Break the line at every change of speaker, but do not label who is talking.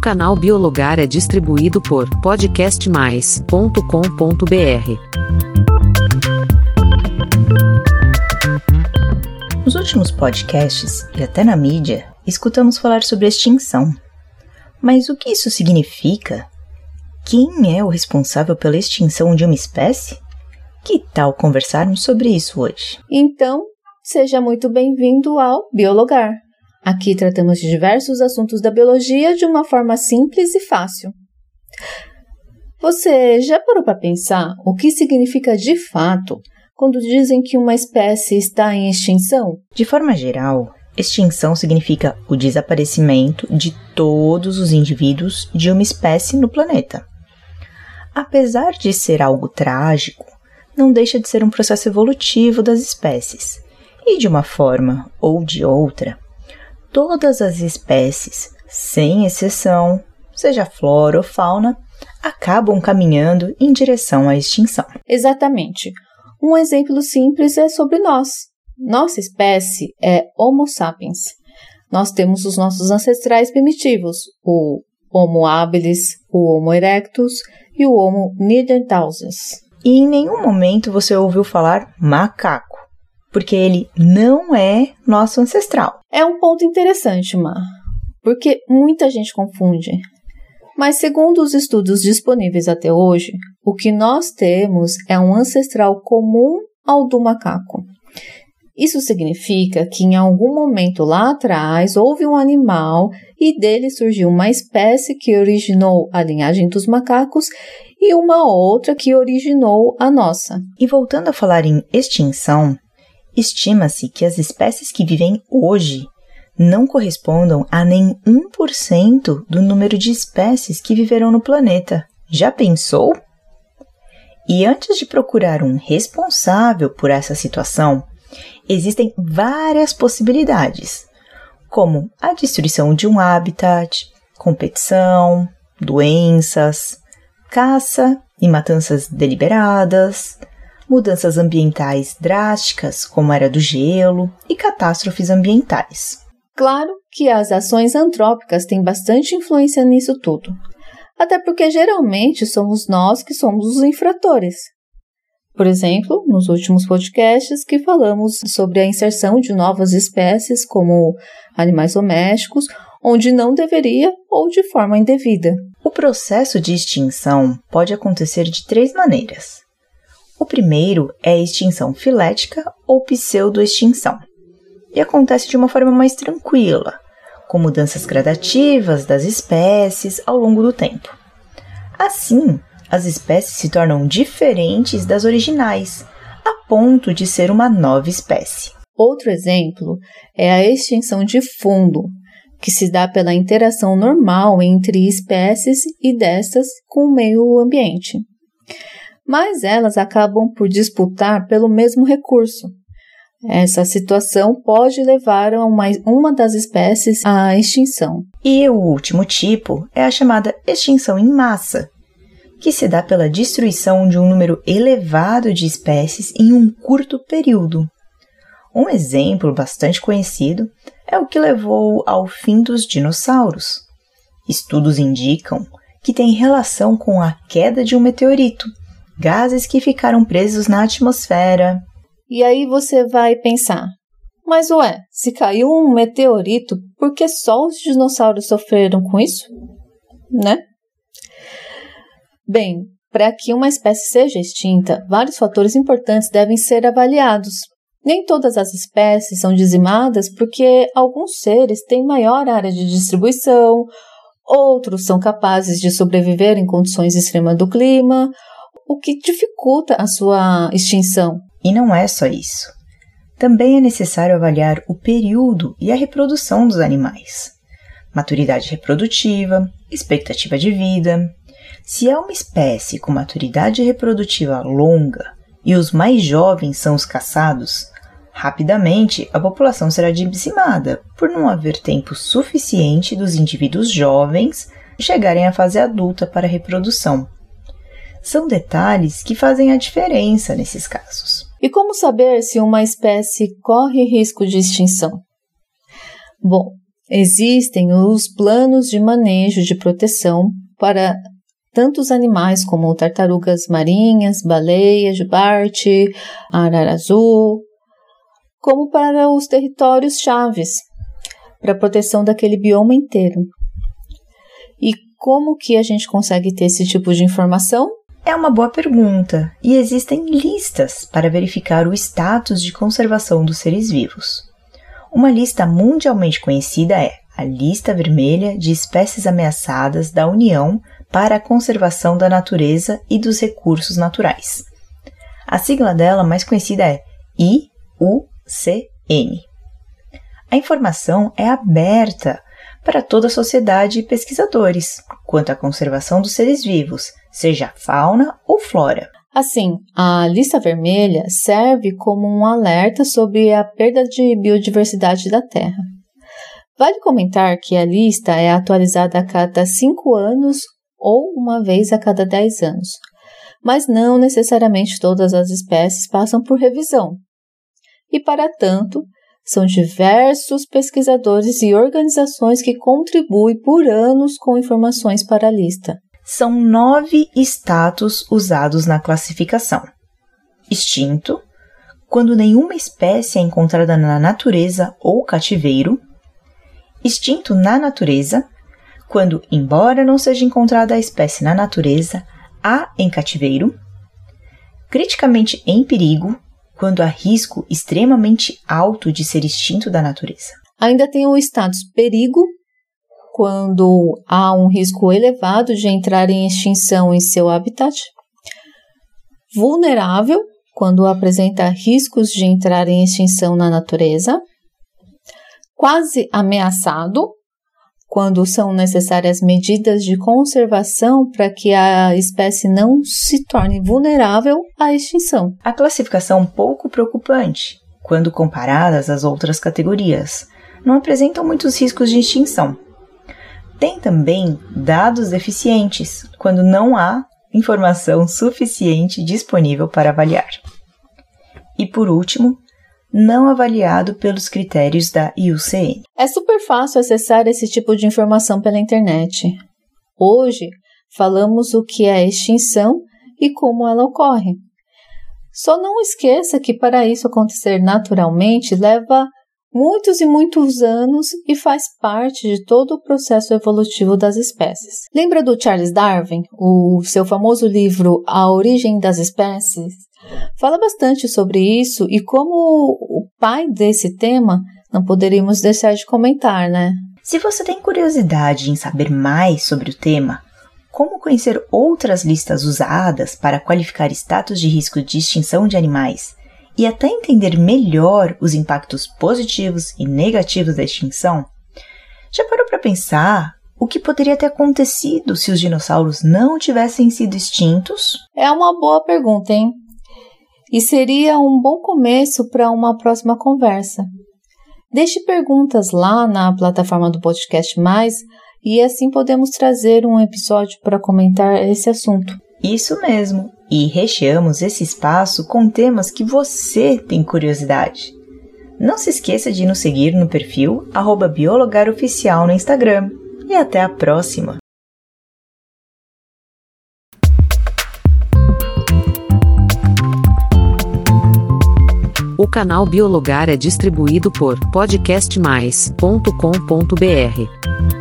canal Biologar é distribuído por podcastmais.com.br.
Nos últimos podcasts e até na mídia, escutamos falar sobre extinção. Mas o que isso significa? Quem é o responsável pela extinção de uma espécie? Que tal conversarmos sobre isso hoje?
Então, seja muito bem-vindo ao Biologar. Aqui tratamos de diversos assuntos da biologia de uma forma simples e fácil. Você já parou para pensar o que significa de fato quando dizem que uma espécie está em extinção?
De forma geral, extinção significa o desaparecimento de todos os indivíduos de uma espécie no planeta. Apesar de ser algo trágico, não deixa de ser um processo evolutivo das espécies. E de uma forma ou de outra, todas as espécies, sem exceção, seja flora ou fauna, acabam caminhando em direção à extinção.
Exatamente. Um exemplo simples é sobre nós. Nossa espécie é Homo sapiens. Nós temos os nossos ancestrais primitivos, o Homo habilis, o Homo erectus e o Homo neanderthalensis.
E em nenhum momento você ouviu falar macaco porque ele não é nosso ancestral.
É um ponto interessante, Mar, porque muita gente confunde. Mas, segundo os estudos disponíveis até hoje, o que nós temos é um ancestral comum ao do macaco. Isso significa que em algum momento lá atrás houve um animal e dele surgiu uma espécie que originou a linhagem dos macacos e uma outra que originou a nossa.
E voltando a falar em extinção, Estima-se que as espécies que vivem hoje não correspondam a nem 1% do número de espécies que viverão no planeta. Já pensou? E antes de procurar um responsável por essa situação, existem várias possibilidades, como a destruição de um habitat, competição, doenças, caça e matanças deliberadas, mudanças ambientais drásticas, como a era do gelo, e catástrofes ambientais.
Claro que as ações antrópicas têm bastante influência nisso tudo, até porque geralmente somos nós que somos os infratores. Por exemplo, nos últimos podcasts que falamos sobre a inserção de novas espécies como animais domésticos, onde não deveria ou de forma indevida.
O processo de extinção pode acontecer de três maneiras. O primeiro é a extinção filética ou pseudoextinção, e acontece de uma forma mais tranquila, com mudanças gradativas das espécies ao longo do tempo. Assim, as espécies se tornam diferentes das originais, a ponto de ser uma nova espécie.
Outro exemplo é a extinção de fundo, que se dá pela interação normal entre espécies e destas com o meio ambiente mas elas acabam por disputar pelo mesmo recurso. Essa situação pode levar uma, uma das espécies à extinção.
E o último tipo é a chamada extinção em massa, que se dá pela destruição de um número elevado de espécies em um curto período. Um exemplo bastante conhecido é o que levou ao fim dos dinossauros. Estudos indicam que tem relação com a queda de um meteorito, gases que ficaram presos na atmosfera.
E aí você vai pensar: mas ué, se caiu um meteorito, por que só os dinossauros sofreram com isso? Né? Bem, para que uma espécie seja extinta, vários fatores importantes devem ser avaliados. Nem todas as espécies são dizimadas porque alguns seres têm maior área de distribuição, outros são capazes de sobreviver em condições extremas do clima, o que dificulta a sua extinção.
E não é só isso. Também é necessário avaliar o período e a reprodução dos animais. Maturidade reprodutiva, expectativa de vida. Se é uma espécie com maturidade reprodutiva longa e os mais jovens são os caçados, rapidamente a população será dizimada por não haver tempo suficiente dos indivíduos jovens chegarem à fase adulta para reprodução. São detalhes que fazem a diferença nesses casos.
E como saber se uma espécie corre risco de extinção? Bom, Existem os planos de manejo de proteção para tantos animais como tartarugas marinhas, baleias, jubarte, arara azul, como para os territórios chaves, para a proteção daquele bioma inteiro. E como que a gente consegue ter esse tipo de informação?
É uma boa pergunta, e existem listas para verificar o status de conservação dos seres vivos. Uma lista mundialmente conhecida é a Lista Vermelha de Espécies Ameaçadas da União para a Conservação da Natureza e dos Recursos Naturais. A sigla dela mais conhecida é IUCN. A informação é aberta para toda a sociedade e pesquisadores quanto à conservação dos seres vivos, seja fauna ou flora.
Assim, a lista vermelha serve como um alerta sobre a perda de biodiversidade da Terra. Vale comentar que a lista é atualizada a cada cinco anos ou uma vez a cada 10 anos, mas não necessariamente todas as espécies passam por revisão. E, para tanto, são diversos pesquisadores e organizações que contribuem por anos com informações para a lista.
São nove status usados na classificação: extinto, quando nenhuma espécie é encontrada na natureza ou cativeiro, extinto na natureza, quando, embora não seja encontrada a espécie na natureza, há em cativeiro, criticamente em perigo, quando há risco extremamente alto de ser extinto da natureza.
Ainda tem o status perigo, quando há um risco elevado de entrar em extinção em seu habitat. Vulnerável, quando apresenta riscos de entrar em extinção na natureza. Quase ameaçado, quando são necessárias medidas de conservação para que a espécie não se torne vulnerável à extinção.
A classificação pouco preocupante, quando comparadas às outras categorias, não apresentam muitos riscos de extinção. Tem também dados deficientes, quando não há informação suficiente disponível para avaliar. E por último, não avaliado pelos critérios da IUCN.
É super fácil acessar esse tipo de informação pela internet. Hoje, falamos o que é extinção e como ela ocorre. Só não esqueça que para isso acontecer naturalmente leva muitos e muitos anos e faz parte de todo o processo evolutivo das espécies. Lembra do Charles Darwin, o seu famoso livro A Origem das Espécies? Fala bastante sobre isso e como o pai desse tema não poderíamos deixar de comentar, né?
Se você tem curiosidade em saber mais sobre o tema, como conhecer outras listas usadas para qualificar status de risco de extinção de animais e até entender melhor os impactos positivos e negativos da extinção, já parou para pensar o que poderia ter acontecido se os dinossauros não tivessem sido extintos?
É uma boa pergunta, hein? E seria um bom começo para uma próxima conversa. Deixe perguntas lá na plataforma do Podcast Mais e assim podemos trazer um episódio para comentar esse assunto.
Isso mesmo! e recheamos esse espaço com temas que você tem curiosidade. Não se esqueça de nos seguir no perfil biologaroficial no Instagram. E até a próxima!
O canal Biologar é distribuído por podcastmais.com.br.